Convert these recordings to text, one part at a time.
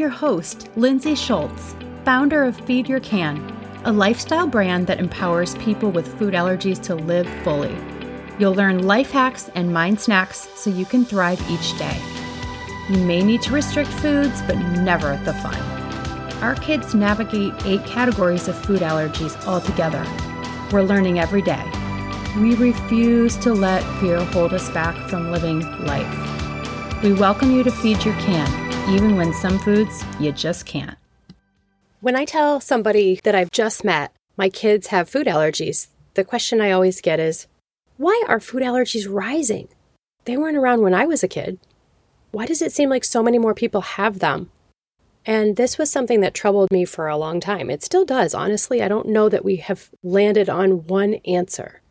your host, Lindsay Schultz, founder of Feed Your Can, a lifestyle brand that empowers people with food allergies to live fully. You'll learn life hacks and mind snacks so you can thrive each day. You may need to restrict foods, but never the fun. Our kids navigate eight categories of food allergies altogether. We're learning every day. We refuse to let fear hold us back from living life. We welcome you to Feed Your Can even when some foods you just can't. When I tell somebody that I've just met, my kids have food allergies, the question I always get is, why are food allergies rising? They weren't around when I was a kid. Why does it seem like so many more people have them? And this was something that troubled me for a long time. It still does, honestly. I don't know that we have landed on one answer.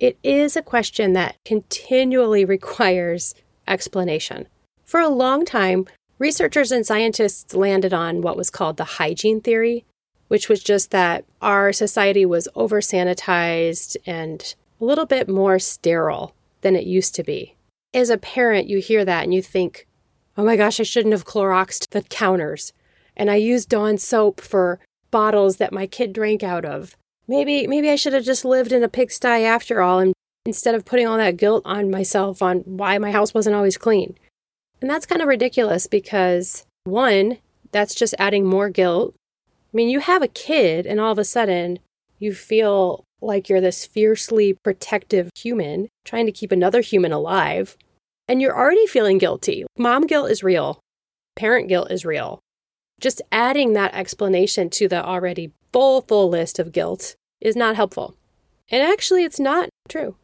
It is a question that continually requires explanation. For a long time, Researchers and scientists landed on what was called the hygiene theory, which was just that our society was over sanitized and a little bit more sterile than it used to be. As a parent, you hear that and you think, oh my gosh, I shouldn't have Cloroxed the counters. And I used Dawn soap for bottles that my kid drank out of. Maybe, maybe I should have just lived in a pigsty after all and instead of putting all that guilt on myself on why my house wasn't always clean. And that's kind of ridiculous because, one, that's just adding more guilt. I mean, you have a kid, and all of a sudden, you feel like you're this fiercely protective human trying to keep another human alive, and you're already feeling guilty. Mom guilt is real, parent guilt is real. Just adding that explanation to the already full, full list of guilt is not helpful. And actually, it's not true.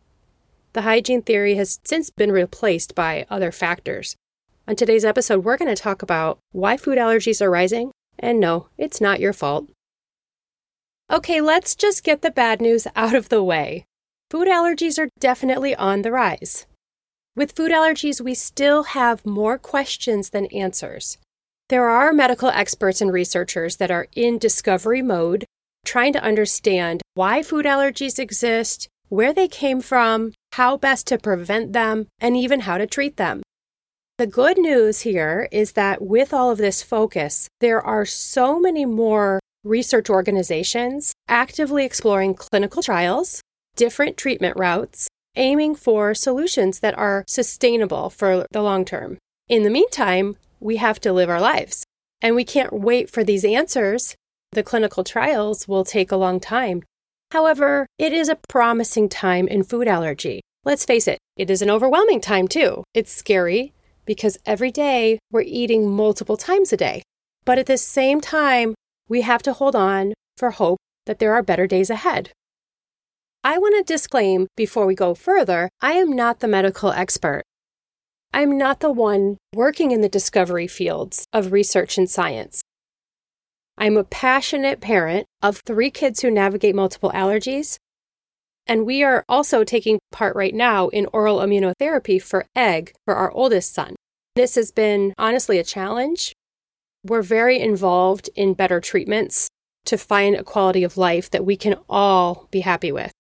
The hygiene theory has since been replaced by other factors. On today's episode, we're going to talk about why food allergies are rising, and no, it's not your fault. Okay, let's just get the bad news out of the way. Food allergies are definitely on the rise. With food allergies, we still have more questions than answers. There are medical experts and researchers that are in discovery mode, trying to understand why food allergies exist, where they came from, how best to prevent them, and even how to treat them. The good news here is that with all of this focus, there are so many more research organizations actively exploring clinical trials, different treatment routes, aiming for solutions that are sustainable for the long term. In the meantime, we have to live our lives, and we can't wait for these answers. The clinical trials will take a long time. However, it is a promising time in food allergy. Let's face it, it is an overwhelming time too. It's scary, because every day we're eating multiple times a day. But at the same time, we have to hold on for hope that there are better days ahead. I want to disclaim before we go further I am not the medical expert. I'm not the one working in the discovery fields of research and science. I'm a passionate parent of three kids who navigate multiple allergies. And we are also taking part right now in oral immunotherapy for EGG for our oldest son. This has been honestly a challenge. We're very involved in better treatments to find a quality of life that we can all be happy with.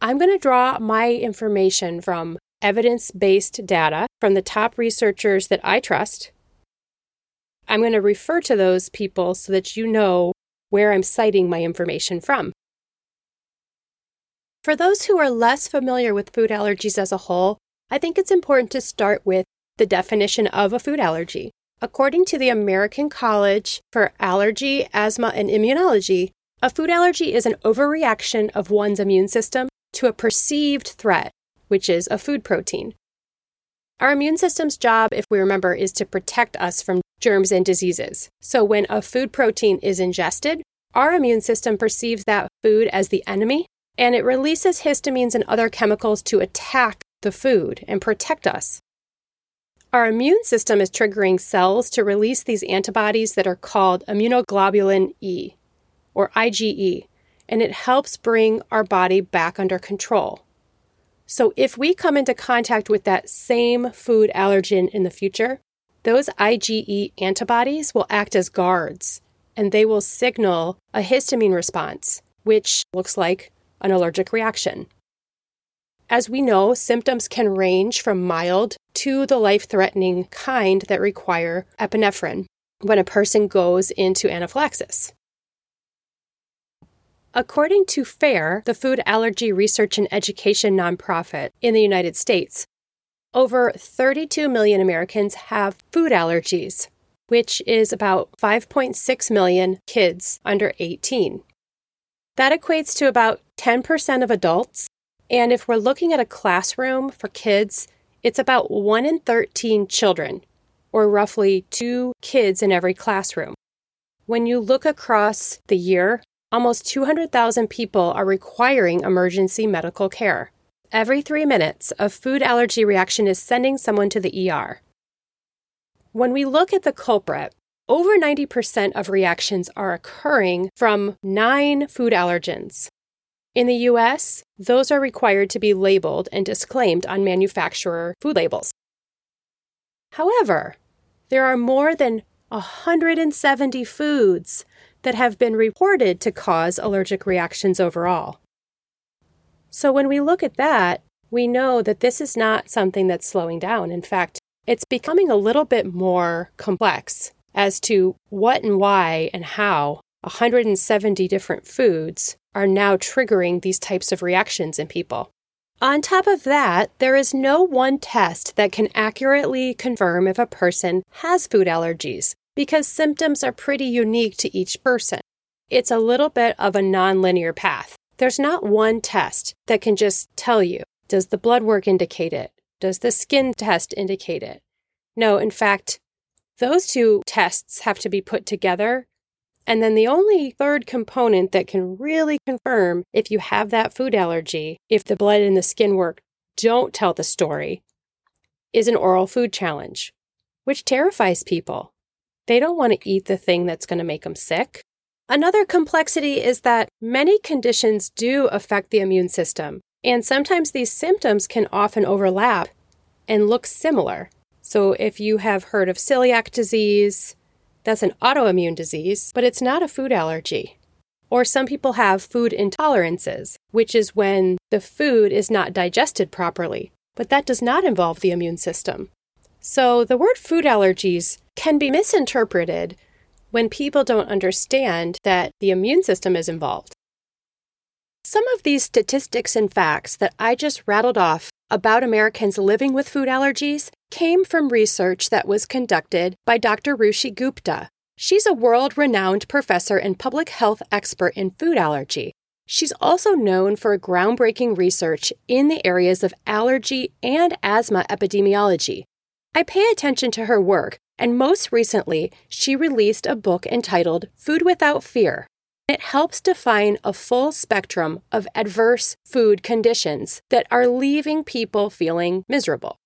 I'm going to draw my information from evidence based data from the top researchers that I trust. I'm going to refer to those people so that you know where I'm citing my information from. For those who are less familiar with food allergies as a whole, I think it's important to start with the definition of a food allergy. According to the American College for Allergy, Asthma, and Immunology, a food allergy is an overreaction of one's immune system to a perceived threat, which is a food protein. Our immune system's job, if we remember, is to protect us from germs and diseases. So when a food protein is ingested, our immune system perceives that food as the enemy and it releases histamines and other chemicals to attack the food and protect us. Our immune system is triggering cells to release these antibodies that are called immunoglobulin E, or IgE, and it helps bring our body back under control. So, if we come into contact with that same food allergen in the future, those IgE antibodies will act as guards and they will signal a histamine response, which looks like an allergic reaction. As we know, symptoms can range from mild to the life threatening kind that require epinephrine when a person goes into anaphylaxis. According to FARE, the Food Allergy Research and Education nonprofit in the United States, over 32 million Americans have food allergies, which is about 5.6 million kids under 18. That equates to about 10% of adults. And if we're looking at a classroom for kids, it's about 1 in 13 children, or roughly two kids in every classroom. When you look across the year, almost 200,000 people are requiring emergency medical care. Every three minutes, a food allergy reaction is sending someone to the ER. When we look at the culprit, over 90% of reactions are occurring from nine food allergens. In the US, those are required to be labeled and disclaimed on manufacturer food labels. However, there are more than 170 foods that have been reported to cause allergic reactions overall. So when we look at that, we know that this is not something that's slowing down. In fact, it's becoming a little bit more complex as to what and why and how 170 different foods are now triggering these types of reactions in people. On top of that, there is no one test that can accurately confirm if a person has food allergies because symptoms are pretty unique to each person. It's a little bit of a nonlinear path. There's not one test that can just tell you does the blood work indicate it? Does the skin test indicate it? No, in fact, those two tests have to be put together. And then the only third component that can really confirm if you have that food allergy, if the blood and the skin work don't tell the story, is an oral food challenge, which terrifies people. They don't want to eat the thing that's going to make them sick. Another complexity is that many conditions do affect the immune system, and sometimes these symptoms can often overlap and look similar. So, if you have heard of celiac disease, that's an autoimmune disease, but it's not a food allergy. Or some people have food intolerances, which is when the food is not digested properly, but that does not involve the immune system. So, the word food allergies can be misinterpreted when people don't understand that the immune system is involved. Some of these statistics and facts that I just rattled off about Americans living with food allergies came from research that was conducted by Dr. Ruchi Gupta. She's a world renowned professor and public health expert in food allergy. She's also known for groundbreaking research in the areas of allergy and asthma epidemiology. I pay attention to her work and most recently, she released a book entitled Food Without Fear. It helps define a full spectrum of adverse food conditions that are leaving people feeling miserable.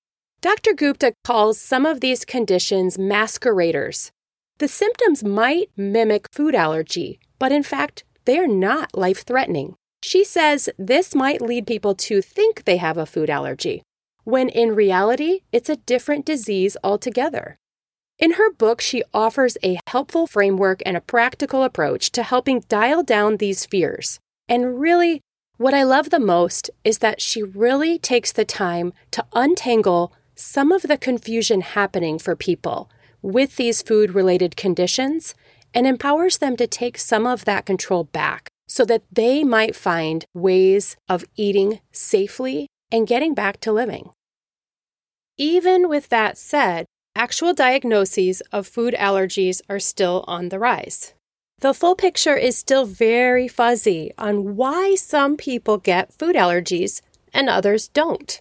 Dr. Gupta calls some of these conditions masqueraders. The symptoms might mimic food allergy, but in fact, they are not life threatening. She says this might lead people to think they have a food allergy, when in reality, it's a different disease altogether. In her book, she offers a helpful framework and a practical approach to helping dial down these fears. And really, what I love the most is that she really takes the time to untangle some of the confusion happening for people with these food related conditions and empowers them to take some of that control back so that they might find ways of eating safely and getting back to living. Even with that said, actual diagnoses of food allergies are still on the rise. The full picture is still very fuzzy on why some people get food allergies and others don't.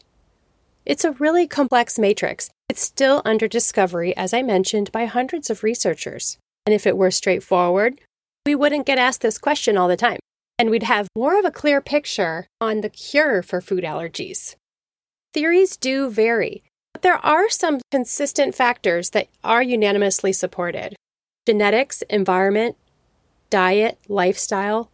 It's a really complex matrix. It's still under discovery, as I mentioned, by hundreds of researchers. And if it were straightforward, we wouldn't get asked this question all the time, and we'd have more of a clear picture on the cure for food allergies. Theories do vary, but there are some consistent factors that are unanimously supported genetics, environment, diet, lifestyle,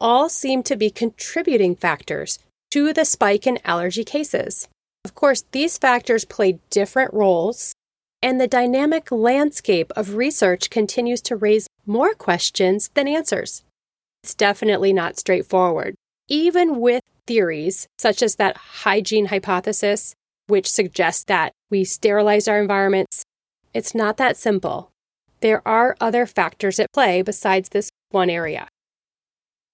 all seem to be contributing factors to the spike in allergy cases. Of course, these factors play different roles, and the dynamic landscape of research continues to raise more questions than answers. It's definitely not straightforward, even with theories, such as that hygiene hypothesis, which suggests that we sterilize our environments. It's not that simple. There are other factors at play besides this one area.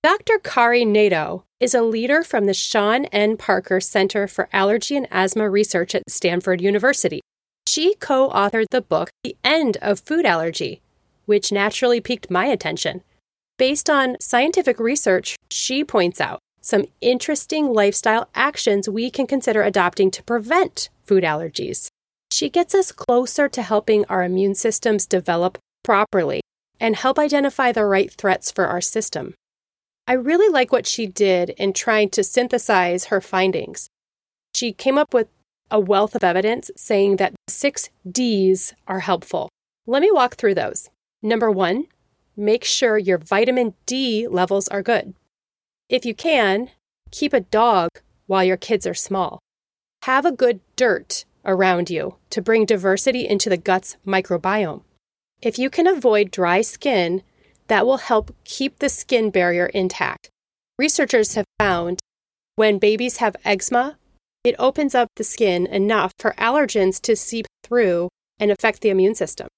Dr. Kari Nadeau is a leader from the Sean N. Parker Center for Allergy and Asthma Research at Stanford University. She co authored the book The End of Food Allergy, which naturally piqued my attention. Based on scientific research, she points out some interesting lifestyle actions we can consider adopting to prevent food allergies. She gets us closer to helping our immune systems develop properly and help identify the right threats for our system. I really like what she did in trying to synthesize her findings. She came up with a wealth of evidence saying that six D's are helpful. Let me walk through those. Number one, make sure your vitamin D levels are good. If you can, keep a dog while your kids are small. Have a good dirt around you to bring diversity into the gut's microbiome. If you can avoid dry skin, that will help keep the skin barrier intact. Researchers have found when babies have eczema, it opens up the skin enough for allergens to seep through and affect the immune system.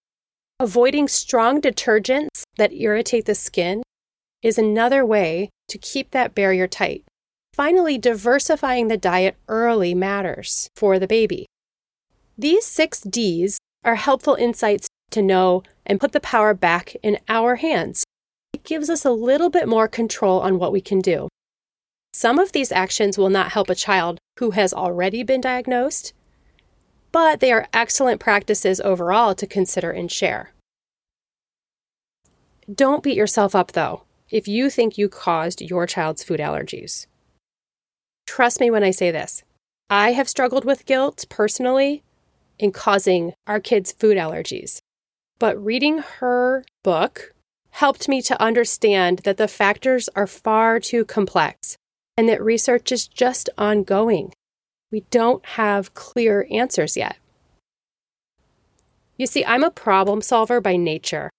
Avoiding strong detergents that irritate the skin is another way to keep that barrier tight. Finally, diversifying the diet early matters for the baby. These six Ds are helpful insights to know and put the power back in our hands. It gives us a little bit more control on what we can do. Some of these actions will not help a child who has already been diagnosed, but they are excellent practices overall to consider and share. Don't beat yourself up, though, if you think you caused your child's food allergies. Trust me when I say this. I have struggled with guilt personally in causing our kids food allergies. But reading her book helped me to understand that the factors are far too complex and that research is just ongoing we don't have clear answers yet. You see, I'm a problem solver by nature.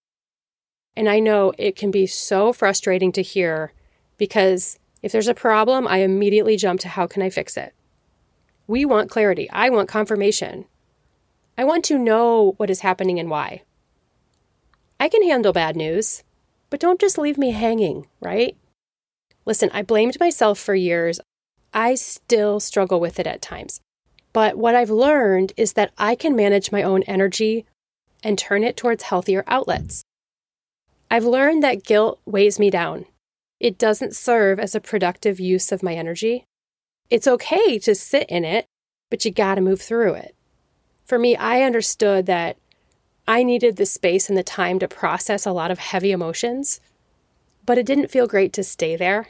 And I know it can be so frustrating to hear because if there's a problem, I immediately jump to how can I fix it? We want clarity. I want confirmation. I want to know what is happening and why. I can handle bad news, but don't just leave me hanging, right? Listen, I blamed myself for years. I still struggle with it at times. But what I've learned is that I can manage my own energy and turn it towards healthier outlets. I've learned that guilt weighs me down. It doesn't serve as a productive use of my energy. It's okay to sit in it, but you gotta move through it. For me, I understood that I needed the space and the time to process a lot of heavy emotions, but it didn't feel great to stay there.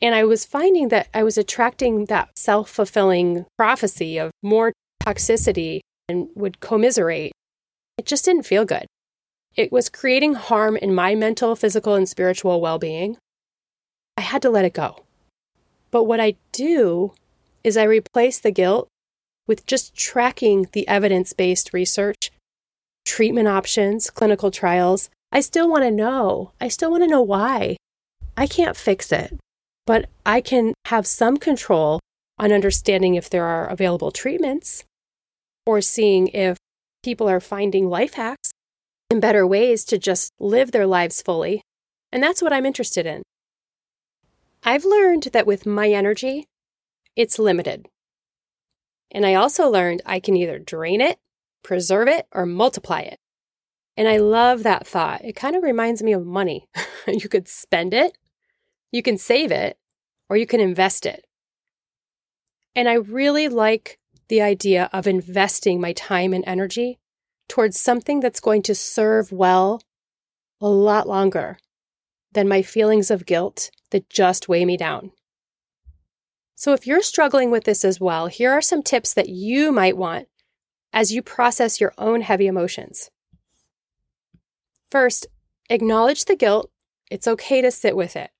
And I was finding that I was attracting that self fulfilling prophecy of more toxicity and would commiserate. It just didn't feel good. It was creating harm in my mental, physical, and spiritual well being. I had to let it go. But what I do is I replace the guilt with just tracking the evidence based research, treatment options, clinical trials. I still want to know. I still want to know why. I can't fix it but I can have some control on understanding if there are available treatments or seeing if people are finding life hacks and better ways to just live their lives fully. And that's what I'm interested in. I've learned that with my energy, it's limited. And I also learned I can either drain it, preserve it, or multiply it. And I love that thought. It kind of reminds me of money. you could spend it you can save it or you can invest it. And I really like the idea of investing my time and energy towards something that's going to serve well a lot longer than my feelings of guilt that just weigh me down. So, if you're struggling with this as well, here are some tips that you might want as you process your own heavy emotions. First, acknowledge the guilt. It's okay to sit with it.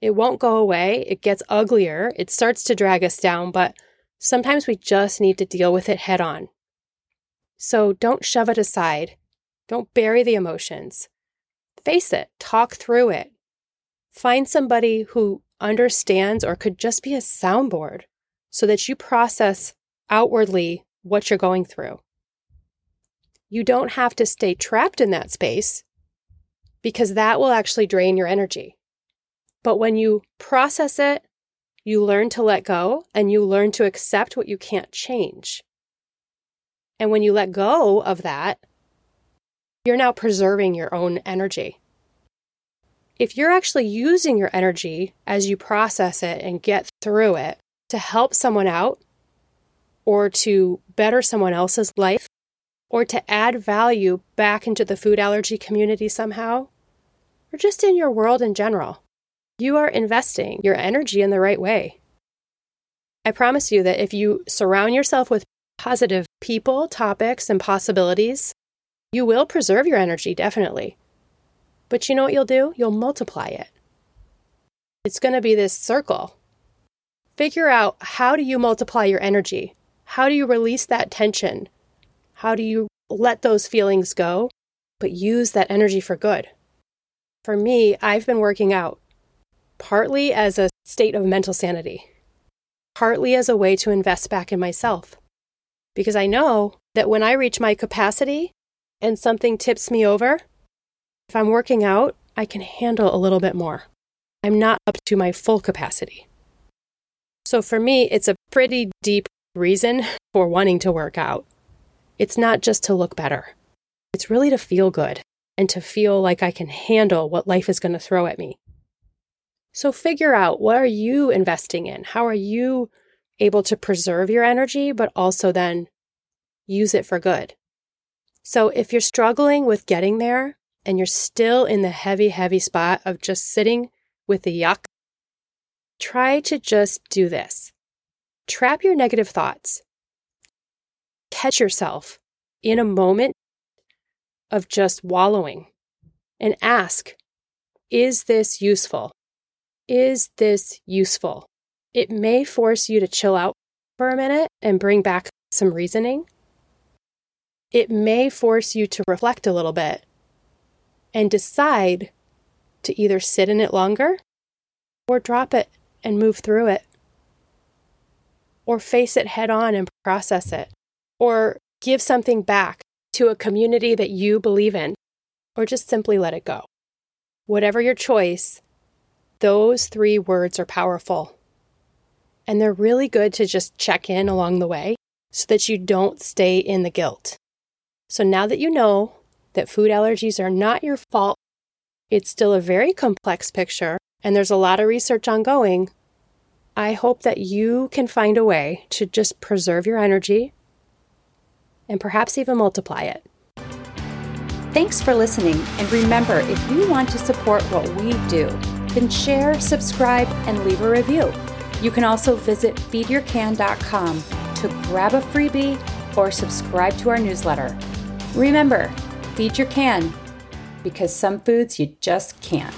It won't go away. It gets uglier. It starts to drag us down, but sometimes we just need to deal with it head on. So don't shove it aside. Don't bury the emotions. Face it, talk through it. Find somebody who understands or could just be a soundboard so that you process outwardly what you're going through. You don't have to stay trapped in that space because that will actually drain your energy. But when you process it, you learn to let go and you learn to accept what you can't change. And when you let go of that, you're now preserving your own energy. If you're actually using your energy as you process it and get through it to help someone out or to better someone else's life or to add value back into the food allergy community somehow, or just in your world in general, you are investing your energy in the right way. I promise you that if you surround yourself with positive people, topics, and possibilities, you will preserve your energy, definitely. But you know what you'll do? You'll multiply it. It's going to be this circle. Figure out how do you multiply your energy? How do you release that tension? How do you let those feelings go, but use that energy for good? For me, I've been working out partly as a state of mental sanity, partly as a way to invest back in myself. Because I know that when I reach my capacity and something tips me over, if I'm working out, I can handle a little bit more. I'm not up to my full capacity. So for me, it's a pretty deep reason for wanting to work out. It's not just to look better, it's really to feel good and to feel like I can handle what life is going to throw at me. So figure out what are you investing in? How are you able to preserve your energy, but also then use it for good? So if you're struggling with getting there and you're still in the heavy, heavy spot of just sitting with the yuck, try to just do this. Trap your negative thoughts. Catch yourself in a moment of just wallowing and ask, is this useful? Is this useful? It may force you to chill out for a minute and bring back some reasoning. It may force you to reflect a little bit and decide to either sit in it longer or drop it and move through it, or face it head on and process it, or give something back to a community that you believe in, or just simply let it go. Whatever your choice, those three words are powerful. And they're really good to just check in along the way so that you don't stay in the guilt. So now that you know that food allergies are not your fault, it's still a very complex picture and there's a lot of research ongoing. I hope that you can find a way to just preserve your energy and perhaps even multiply it. Thanks for listening. And remember, if you want to support what we do, then share, subscribe, and leave a review. You can also visit feedyourcan.com to grab a freebie or subscribe to our newsletter. Remember, feed your can because some foods you just can't.